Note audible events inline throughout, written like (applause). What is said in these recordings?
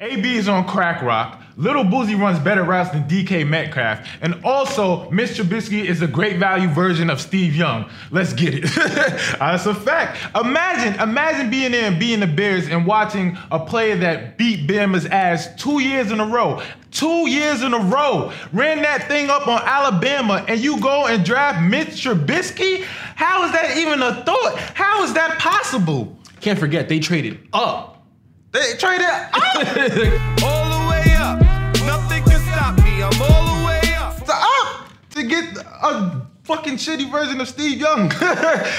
AB is on crack rock. Little Boosie runs better routes than DK Metcalf. And also, Mitch Trubisky is a great value version of Steve Young. Let's get it. (laughs) That's a fact. Imagine, imagine being there and being the Bears and watching a player that beat Bama's ass two years in a row. Two years in a row. Ran that thing up on Alabama, and you go and draft Mitch Trubisky? How is that even a thought? How is that possible? Can't forget, they traded up. They traded up. (laughs) All the way up. Nothing can stop me. I'm all the way up. to up to get a fucking shitty version of Steve Young. (laughs)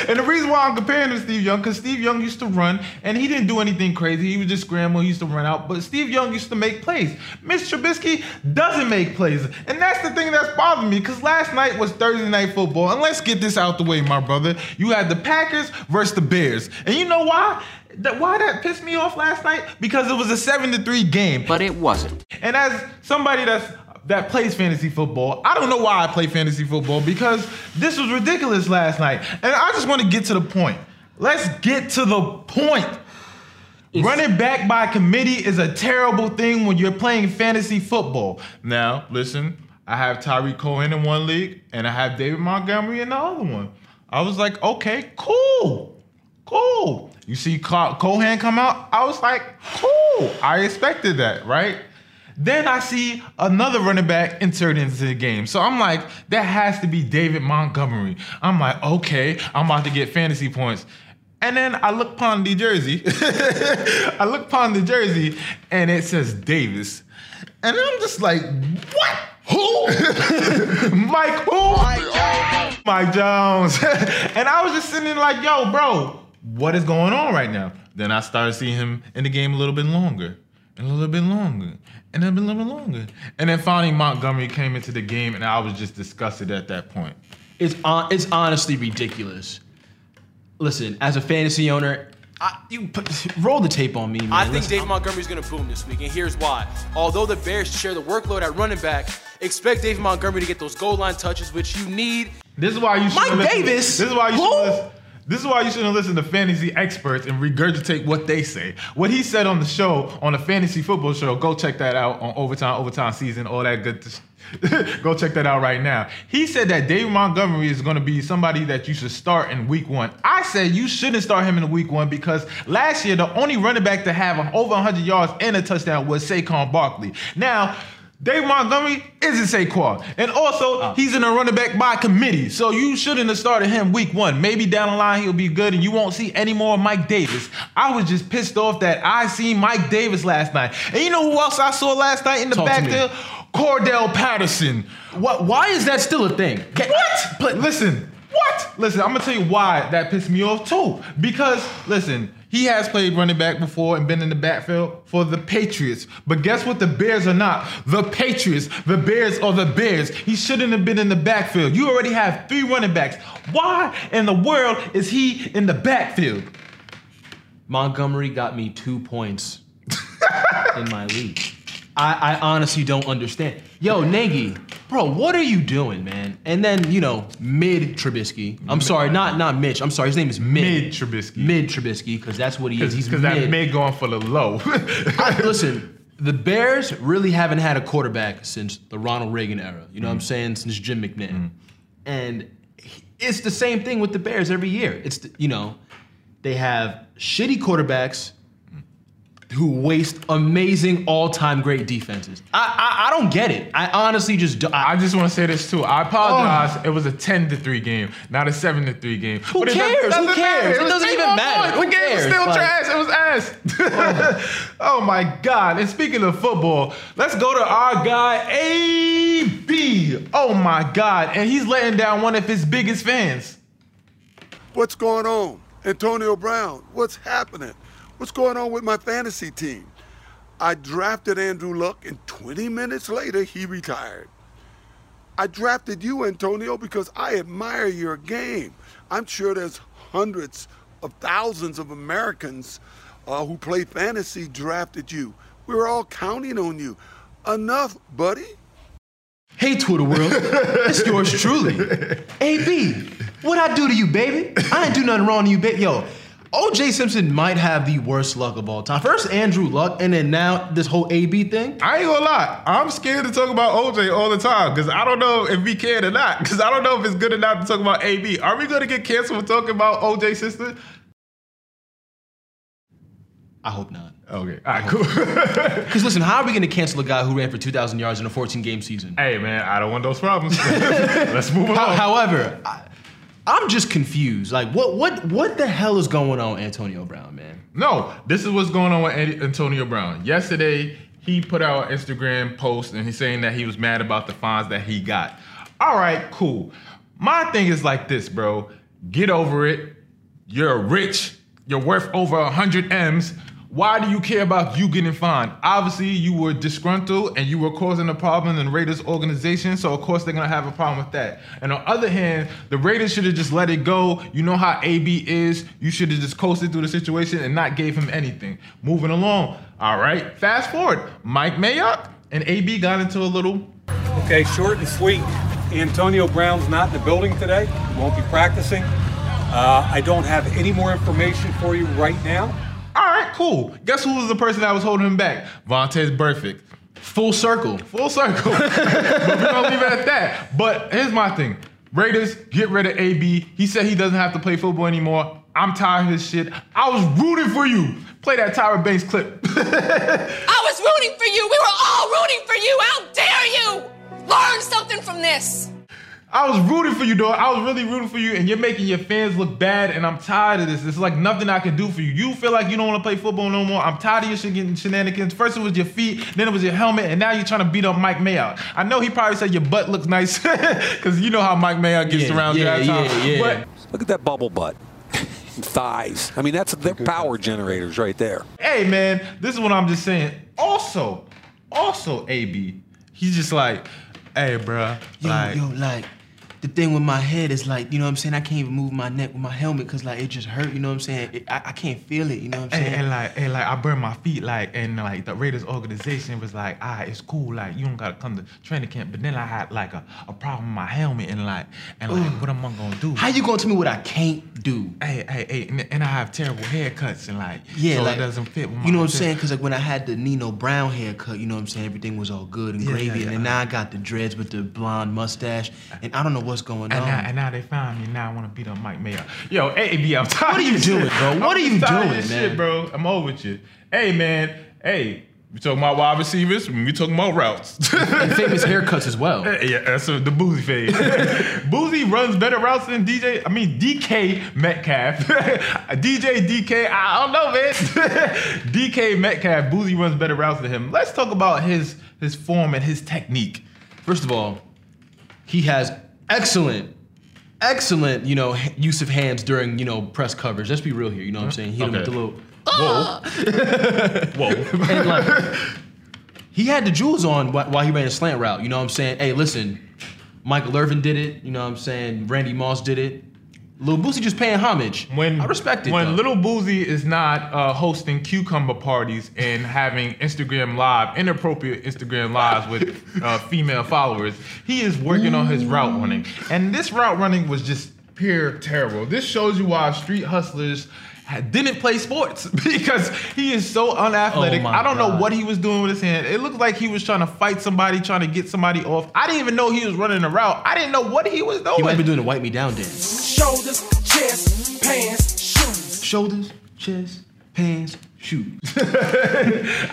and the reason why I'm comparing to Steve Young, because Steve Young used to run and he didn't do anything crazy. He was just scramble, he used to run out. But Steve Young used to make plays. Mitch Trubisky doesn't make plays. And that's the thing that's bothering me, because last night was Thursday night football. And let's get this out the way, my brother. You had the Packers versus the Bears. And you know why? That, why that pissed me off last night? Because it was a 7 to 3 game. But it wasn't. And as somebody that's that plays fantasy football, I don't know why I play fantasy football because this was ridiculous last night. And I just want to get to the point. Let's get to the point. Running back by committee is a terrible thing when you're playing fantasy football. Now, listen, I have Tarik Cohen in one league and I have David Montgomery in the other one. I was like, okay, cool, cool. You see Cohen come out? I was like, cool. I expected that, right? Then I see another running back inserted into the game. So I'm like, that has to be David Montgomery. I'm like, okay, I'm about to get fantasy points. And then I look upon the jersey. (laughs) I look upon the jersey and it says Davis. And I'm just like, what? Who? (laughs) Mike who? Mike Jones. (laughs) and I was just sitting there like, yo, bro, what is going on right now? Then I started seeing him in the game a little bit longer. And a little bit longer. And then a little bit longer. And then finally Montgomery came into the game and I was just disgusted at that point. It's on, it's honestly ridiculous. Listen, as a fantasy owner, I, you put, (laughs) roll the tape on me, man. I think Listen, David Montgomery's going to boom this week, and here's why. Although the Bears share the workload at running back, expect David Montgomery to get those goal line touches, which you need. This is why you should Mike listen, Davis? This is why you Who? This is why you shouldn't listen to fantasy experts and regurgitate what they say. What he said on the show, on the fantasy football show, go check that out on overtime, overtime season, all that good. (laughs) go check that out right now. He said that David Montgomery is going to be somebody that you should start in week one. I said you shouldn't start him in week one because last year the only running back to have over 100 yards and a touchdown was Saquon Barkley. Now. David Montgomery isn't Saquon. And also, ah. he's in a running back by committee. So you shouldn't have started him week one. Maybe down the line he'll be good and you won't see any more Mike Davis. I was just pissed off that I seen Mike Davis last night. And you know who else I saw last night in the Talk to back there? Cordarrelle Patterson. what, why is that still a thing? Get- What? But listen, what? Listen, I'm gonna tell you why that pissed me off too. Because listen, he has played running back before and been in the backfield for the Patriots. But guess what? The Bears are not. The Patriots. The Bears are the Bears. He shouldn't have been in the backfield. You already have three running backs. Why in the world is he in the backfield? Montgomery got me two points (laughs) in my league. I, I honestly don't understand. Yo, Nagy, bro, what are you doing, man? And then, you know, mid Trubisky. I'm sorry, not not Mitch. I'm sorry, his name is Mid. Mid Trubisky. Mid Trubisky, because that's what he is. He's Because that mid going for the low. (laughs) I- listen, the Bears really haven't had a quarterback since the Ronald Reagan era. You know what I'm mm. saying? Since Jim McMahon. Mm. And he- it's the same thing with the Bears every year. It's the, you know, they have shitty quarterbacks who waste amazing all-time great defenses. I I, I don't get it. I honestly just do, I, I just want to say this too. I apologize. Oh. It was a 10 to 3 game, not a 7 to 3 game. Who But it cares? doesn't- Who doesn't cares? matter. It doesn't even matter. one. Who The game was still Like- trash. It was ass. (laughs) oh my God. And speaking of football, let's go to our guy, AB. Oh my God. And he's letting down one of his biggest fans. What's going on? Antonio Brown, what's happening? What's going on with my fantasy team? I drafted Andrew Luck, and 20 minutes later, he retired. I drafted you, Antonio, because I admire your game. I'm sure there's hundreds of thousands of Americans uh, who play fantasy drafted you. We were all counting on you. Enough, buddy. Hey, Twitter world, it's yours truly. (laughs) AB, what I do to you, baby? I ain't do nothing wrong to you, baby. Yo, OJ Simpson might have the worst luck of all time. First Andrew Luck, and then now this whole AB thing. I ain't gonna lie. I'm scared to talk about OJ all the time because I don't know if we can or not. Because I don't know if it's good enough to talk about AB. Are we gonna get canceled for talking about OJ sister? I hope not. Okay. All right. Cool. Because (laughs) listen, how are we going to cancel a guy who ran for 2,000 yards in a 14 game season? hey man, I don't want those problems. (laughs) Let's move on. However, I, I'm just confused. Like, what, what, what the hell is going on, Antonio Brown, man? No, this is what's going on with Antonio Brown. Yesterday, he put out an Instagram post and he's saying that he was mad about the fines that he got. All right, cool. My thing is like this, bro. Get over it. You're rich. You're worth over a hundred M's. Why do you care about you getting fined? Obviously, you were disgruntled and you were causing a problem in the Raiders organization, so of course they're gonna have a problem with that. And on the other hand, the Raiders should have just let it go. You know how AB is. You should have just coasted through the situation and not gave him anything. Moving along. All right. Fast forward. Mike Mayock and AB got into a little Okay, short and sweet. Antonio Brown's not in the building today. Won't be practicing. Uh, I don't have any more information for you right now. All right, cool. Guess who was the person that was holding him back? Vontaze Burfict. Full circle. Full circle. (laughs) but we're gonna leave it at that. But here's my thing. Raiders, get rid of AB. He said he doesn't have to play football anymore. I'm tired of his shit. I was rooting for you. Play that Tyra Banks clip. (laughs) I was rooting for you. We were all rooting for you. How dare you? Learn something from this. I was rooting for you, dog. I was really rooting for you, and you're making your fans look bad, and I'm tired of this. It's like nothing I can do for you. You feel like you don't want to play football no more. I'm tired of your shit getting shenanigans. First it was your feet, then it was your helmet, and now you're trying to beat up Mike Mayock. I know he probably said your butt looks nice, (laughs) because you know how Mike Mayock gets Yeah, around yeah, draft time. yeah, yeah. But Look at that bubble butt. (laughs) Thighs. I mean, that's their power generators right there. hey, man, this is what I'm just saying. Also, also, AB, he's just like, hey, bruh, Yo, like, yo, like the thing with my head is like, you know what I'm saying? I can't even move my neck with my helmet because like it just hurt, you know what I'm saying? It, I, I can't feel it, you know what I'm saying? and like, and like, I burned my feet, like, and like the Raiders organization was like, ah, it's cool, like, you don't gotta come to training camp. But then I had like a, a problem with my helmet, and like, and like, what am I gonna do? How you gonna tell me what I can't do? Hey, hey, hey, and, and I have terrible haircuts, and like, Yeah, so like it doesn't fit. With my You know what I'm saying? Because like when I had the Nino Brown haircut, you know what I'm saying, everything was all good and Yeah, gravy, yeah, and then now I got the dreads with the blonde mustache, and I don't know what's going And on. now, and now they found me. Now I want to beat up Mike Mayer. Yo, AB, I'm tired. What are you doing, bro? I'm What are you just tired of doing, man? Shit, bro. I'm over with you. Hey, man. Hey, we talking about wide receivers. We talking about routes. and famous haircuts as well. (laughs) yeah, that's the Boosie phase. (laughs) Boosie runs better routes than DJ. I mean DK Metcalf. (laughs) DJ DK. I don't know, man. DK Metcalf. Boosie runs better routes than him. Let's talk about his his form and his technique. First of all, he has excellent, excellent, you know, use of hands during, you know, press coverage. Let's be real here. You know what I'm saying? With Okay. the little. Whoa. (laughs) Whoa. Like, (laughs) he had the jewels on while he ran a slant route. You know what I'm saying? Hey, listen, Michael Irvin did it. You know what I'm saying? Randy Moss did it. Lil Boosie just paying homage. When I respect it. When though. Little Boosie is not uh, hosting cucumber parties and having Instagram live, inappropriate Instagram lives with uh, female followers, he is working on his route running. And this route running was just pure terrible. This shows you why street hustlers ha- didn't play sports (laughs) because he is so unathletic. Oh I don't know what he was doing with his hand. It looked like he was trying to fight somebody, trying to get somebody off. I didn't even know he was running a route. I didn't know what he was doing. he might be doing the wipe me down dance. Shoulders, chest, pants, shoes. Shoulders, chest, hands, shoes. (laughs)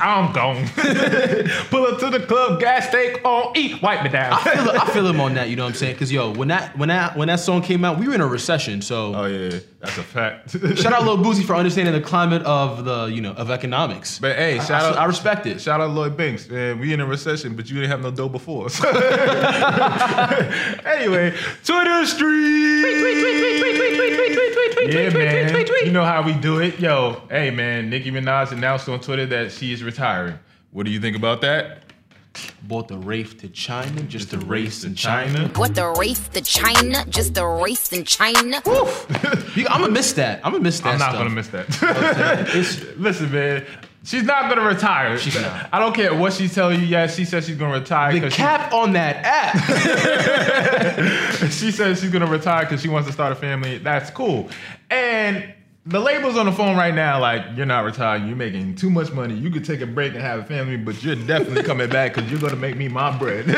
I'm gone. (laughs) Pull up to the club, gas tank on, eat, wipe me down. I feel, I (laughs) feel him on that. You know what I'm saying? Because yo, when that when that when that song came out, we were in a recession. So oh yeah, that's a fact. shout out Lil Boosie for understanding the climate of the you know of economics. But hey, I- shout I, out- I respect it. Shout out Lloyd Banks, man. We in a recession, but you didn't have no dough before. So- anyway, Twitter street. Yeah, man. You know how we do it. Yo, hey, man. Nicki Minaj announced on Twitter that she is retiring. What do you think about that? Bought the Wraith to China just to the race in to China. China. What the race to China? Just a race in China? (laughs) You- I'm gonna miss that. I'm gonna miss that. I'm not stuff. gonna miss that. (laughs) Listen, man. She's not gonna retire. She's not. I don't care what she's telling you. Yeah, she says she's gonna retire The because cap on that app. (laughs) she, she says she's gonna retire because she wants to start a family. That's cool. And the label's on the phone right now. Like you're not retiring. You're making too much money. You could take a break and have a family, but you're definitely (laughs) coming back because you're gonna make me my bread.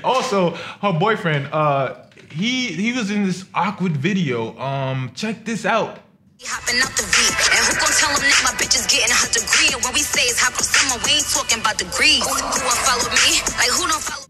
(laughs) also, her boyfriend, uh, he he was in this awkward video. Um, check this out. Hopping out the V. And who gon' tell him that my bitch is getting her degree? And when we say it's hot for summer, we ain't talking about degrees. Who won't follow me? Like who don't follow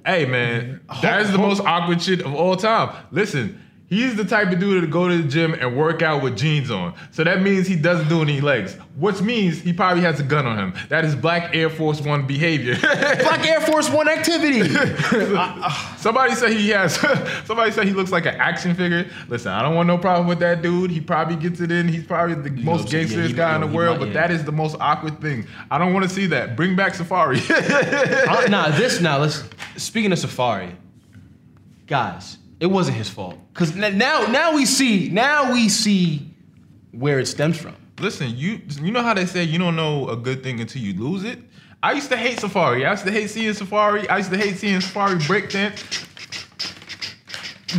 (laughs) Hey man, that is the most awkward shit of all time. Listen, he's the type of dude to go to the gym and work out with jeans on. So that means he doesn't do any legs, which means he probably has a gun on him. That is Black Air Force One behavior. (laughs) Black Air Force One activity. (laughs) somebody said he has. (laughs) somebody said he looks like an action figure. Listen, I don't want no problem with that dude. He probably gets it in. He's probably the most so, yeah, gangsterest he- guy in the he world. might- but yeah. that is the most awkward thing. I don't want to see that. Bring back Safaree. Uh, nah, this now. Let's speaking of Safaree, guys. It wasn't his fault because now now we see now we see where it stems from. Listen, you you know how they say you don't know a good thing until you lose it. I used to hate Safaree. I used to hate seeing Safaree. I used to hate seeing Safaree breakdance,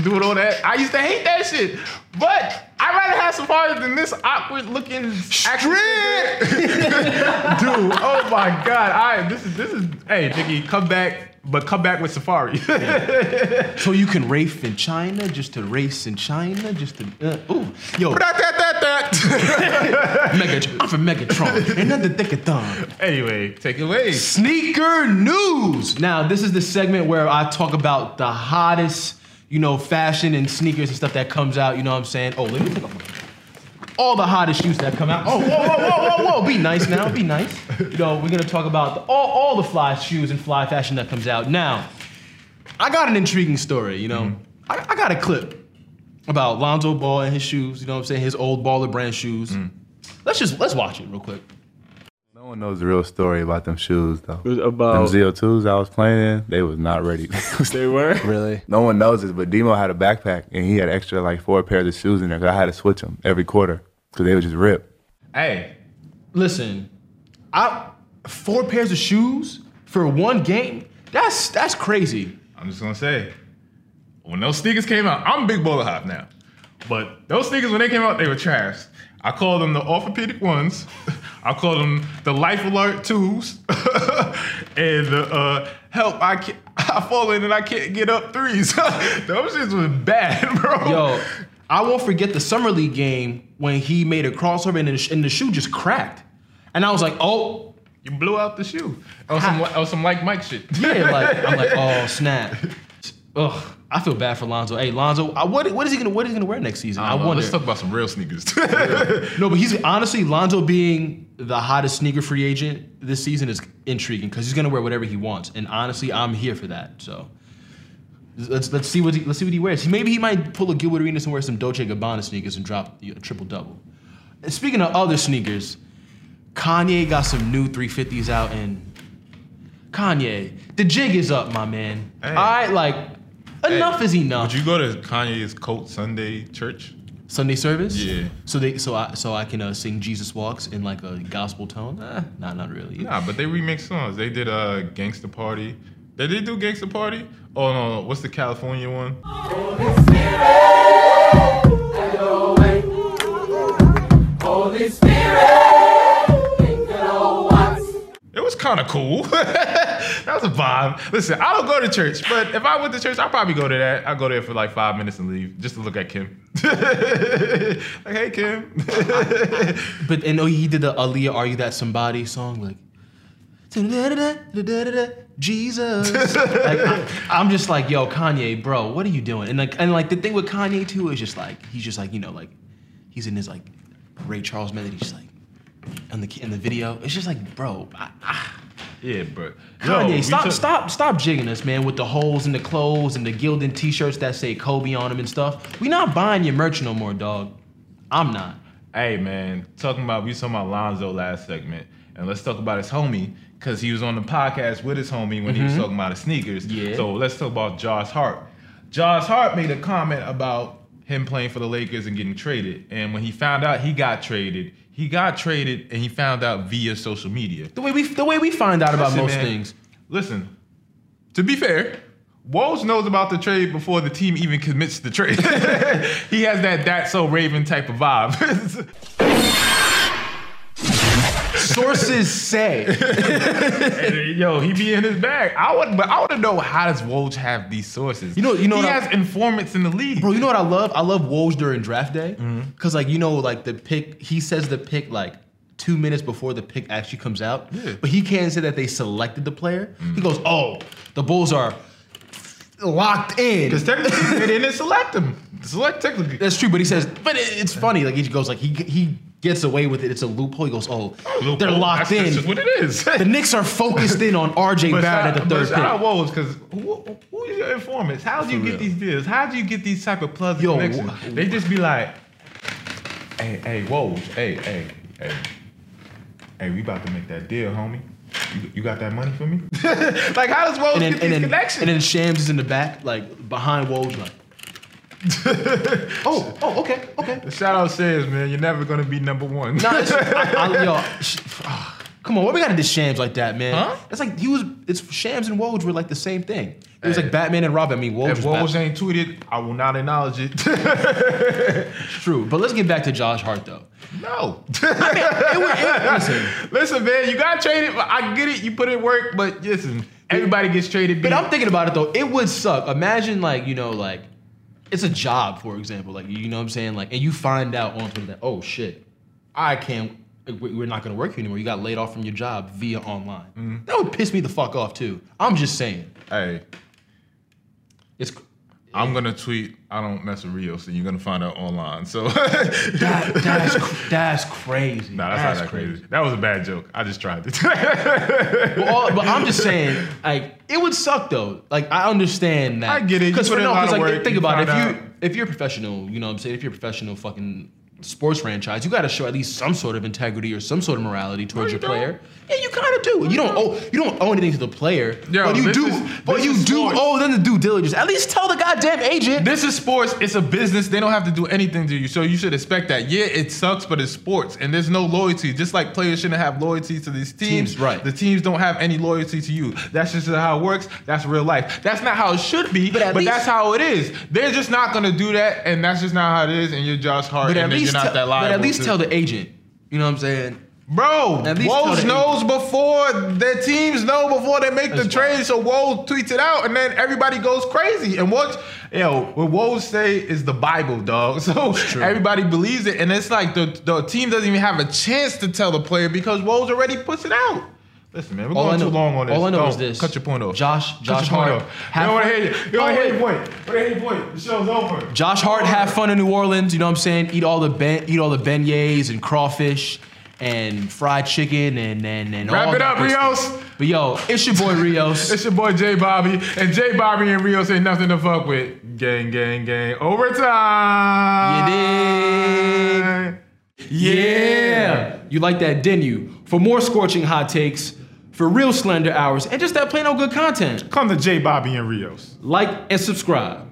doing all that. I used to hate that shit. But I'd rather have Safaree than this awkward looking action figure. (laughs) Dude, oh my god. I this is this is hey Nicki, come back, but come back with Safaree. (laughs) So you can race in China, just to race in China, just to uh, ooh yo that, that, that, that. (laughs) Mega I'm from Megatron, another decathlon. anyway, take it away. Sneaker news. Now, this is the segment where I talk about the hottest, you know, fashion and sneakers and stuff that comes out. You know what I'm saying? Oh, let me take off my. All the hottest shoes that come out. Oh, whoa, whoa, whoa, whoa, whoa! Be nice now. Be nice. You know, we're gonna talk about the, all, all the fly shoes and fly fashion that comes out. Now, I got an intriguing story. You know, mm-hmm. I, I got a clip about Lonzo Ball and his shoes. You know what I'm saying? His old baller brand shoes. Mm. Let's just let's watch it real quick. No one knows the real story about them shoes though. It was about- them ZO2s I was playing in, they was not ready. (laughs) They were? Really? no one knows this, but Demo had a backpack and he had extra like four pairs of shoes in there because I had to switch them every quarter because they would just rip. Hey, Listen, I four pairs of shoes for one game. That's that's crazy. I'm just gonna say, when those sneakers came out, I'm a big bowler hop now. But those sneakers, when they came out, they were trash. I call them the orthopedic ones. (laughs) I call them the life alert twos, (laughs) and the uh, help I can't, I fall in and I can't get up threes. (laughs) those shits was bad, (laughs) bro. Yo, I won't forget the summer league game when he made a crossover and the, and the shoe just cracked, and I was like, oh, you blew out the shoe. On some, on some like Mike shit. yeah, like I'm like, oh snap. Ugh, I feel bad for Lonzo. Hey, Lonzo, I, what what is he gonna what is he gonna wear next season? I, I know. wonder. Let's talk about some real sneakers. (laughs) No, but he's honestly Lonzo being the hottest sneaker free agent this season is intriguing because he's gonna wear whatever he wants, and honestly, I'm here for that. So let's let's see what he, let's see what he wears. Maybe he might pull a Gilbert Arenas and wear some Dolce Gabbana sneakers and drop a triple double. Speaking of other sneakers, Kanye got some new 350s out, and Kanye, the jig is up, my man. Hey. All right, like enough Hey, is enough. Would you go to Kanye's Coat Sunday church? Sunday service. Yeah. So they so I so I can uh, sing Jesus Walks in like a gospel tone. Eh, nah, not really. Nah, but they remix songs. They did a uh, Gangsta Party. Did they do Gangsta Party. Oh no, no, what's the California one? Holy Spirit, go away. Holy Spirit, go it was kind of cool. (laughs) that was a vibe. Listen, I don't go to church, but if I went to church, I'd probably go to that. I'd go there for like five minutes and leave just to look at Kim. (laughs) like, hey, Kim. (laughs) But and oh, he did the Aaliyah "Are You That Somebody" song, like Jesus. (laughs) like, I, I'm just like, yo, Kanye, bro, what are you doing? And like, and like the thing with Kanye too is just like he's just like you know like he's in his like Ray Charles melody, just like in the in the video. It's just like, bro, I, I, yeah, bro. Kanye, we stop, took- stop, stop jigging us, man, with the holes in the clothes and the gilded T-shirts that say Kobe on them and stuff. We not buying your merch no more, dog. I'm not. Hey man, talking about we talking about Lonzo last segment, and let's talk about his homie because he was on the podcast with his homie when he was Mhm. talking about his sneakers. Yeah. So let's talk about Josh Hart. Josh Hart made a comment about him playing for the Lakers and getting traded, and when he found out he got traded, he got traded, and he found out via social media. The way we the way we find out about Listen, most man, things. Listen, to be fair, Woj knows about the trade before the team even commits the trade. (laughs) he has that "that's so Raven" type of vibe. (laughs) Sources say. (laughs) And, uh, Yo, he be in his bag. I would, but I want to know how does Woj have these sources? You know- you know he what I- has informants in the league. Bro, you know what I love? I love Woj during draft day. Mm-hmm. Cause like you know, like the pick, he says the pick like two minutes before the pick actually comes out. Yeah. But he can't say that they selected the player. He mm-hmm. goes, Oh, the Bulls are locked in. Because technically they didn't select him. Select technically. That's true, but he says, but it, it's funny. Like he goes, like he he gets away with it. It's a loophole. He goes, oh, Loophole. they're locked That's- in. That's just what it is. (laughs) the Knicks are focused in on RJ Barrett at the third pick. Woj, because who, who is your informants? How do you For get real. these deals? How do you get these type of pleasant Yo, connections? wh- They just be like, hey, hey, Woj, hey, hey, hey, hey, we about to make that deal, homie. You, you got that money for me? (laughs) like, how does Woj And then, get and, these then, connections? and then Shams is in the back, like behind Woj, like. (laughs) oh, oh, okay, okay. the shout out says, man, you're never gonna be number one. Nah, it's, (laughs) I, I, yo, sh- ah, (sighs) come on, what we gotta do Shams like that, man? Huh? It's like he was. It's Shams and Woj were like the same thing. It was Hey. like Batman and Robin. I mean, Woj if was Woj Bat- ain't tweeted, I will not acknowledge it. (laughs) true. But let's get back to Josh Hart though. no. It was- it- listen, Listen, man, you got traded. I get it. You put in work, but listen, everybody gets traded. But. I'm thinking about it though. It would suck. Imagine like you know like it's a job for example. Like you know what I'm saying like and you find out on Twitter that oh shit I can't. we- We're not gonna work here anymore. You got laid off from your job via online. Mm-hmm. That would piss me the fuck off too. I'm just saying. hey, It's I'm gonna tweet. I don't mess with Rio, so you're gonna find out online. So, that, that's (laughs) that's crazy. nah, that's, not that crazy. That was a bad joke. I just tried it. But, I'm just saying, like, it would suck though. Like, I understand that. I get it. Because a lot of like, work, think about it. If you out. if you're a professional, you know, what I'm saying, if you're a professional fucking sports franchise, you got to show at least some sort of integrity or some sort of morality towards you your don't. player. Yeah, you kind of do. You don't owe you don't owe anything to the player, Yo, but you do. is- but you do sports. owe them the due diligence. At least tell the goddamn agent. this is sports. It's a business. They don't have to do anything to you, so you should expect that. Yeah, it sucks, but it's sports, and there's no loyalty. Just like players shouldn't have loyalty to these teams. Teams, right. The teams don't have any loyalty to you. That's just how it works. That's real life. That's not how it should be, But but, least- that's how it is. They're just not gonna do that, and that's just not how it is. And you're Josh Hart, but at then least you're not tell, that liable. but at least to- tell the agent. You know what I'm saying? Bro, At least tell Woj the knows before their teams know before they make the That's trade. So Woj tweets it out, and then everybody goes crazy. And what, yo, what Woj say is the Bible, dog. (laughs) So everybody believes it, and it's like the the team doesn't even have a chance to tell the player because Woj already puts it out. Listen, man, we're All going know- too long on this. all I know Don't is this. Cut your point off. Josh- Josh Hart, off. You have don't want to hear. You don't want to hear your point. You don't want to hear your point. The show's over. Josh Hart have fun in New Orleans. You know what I'm saying? Eat all the ben, eat all the beignets and crawfish and fried chicken and and and Wrap all it up, good stuff. Rios. But yo, it's your boy Rios. (laughs) It's your boy J Bobby, and J Bobby and Rio say nothing to fuck with. Gang, gang, gang. Overtime. You did. yeah. You like that, didn't you? For more scorching hot takes, for real slender hours, and just that plain old good content, Come to J Bobby and Rios. like and subscribe.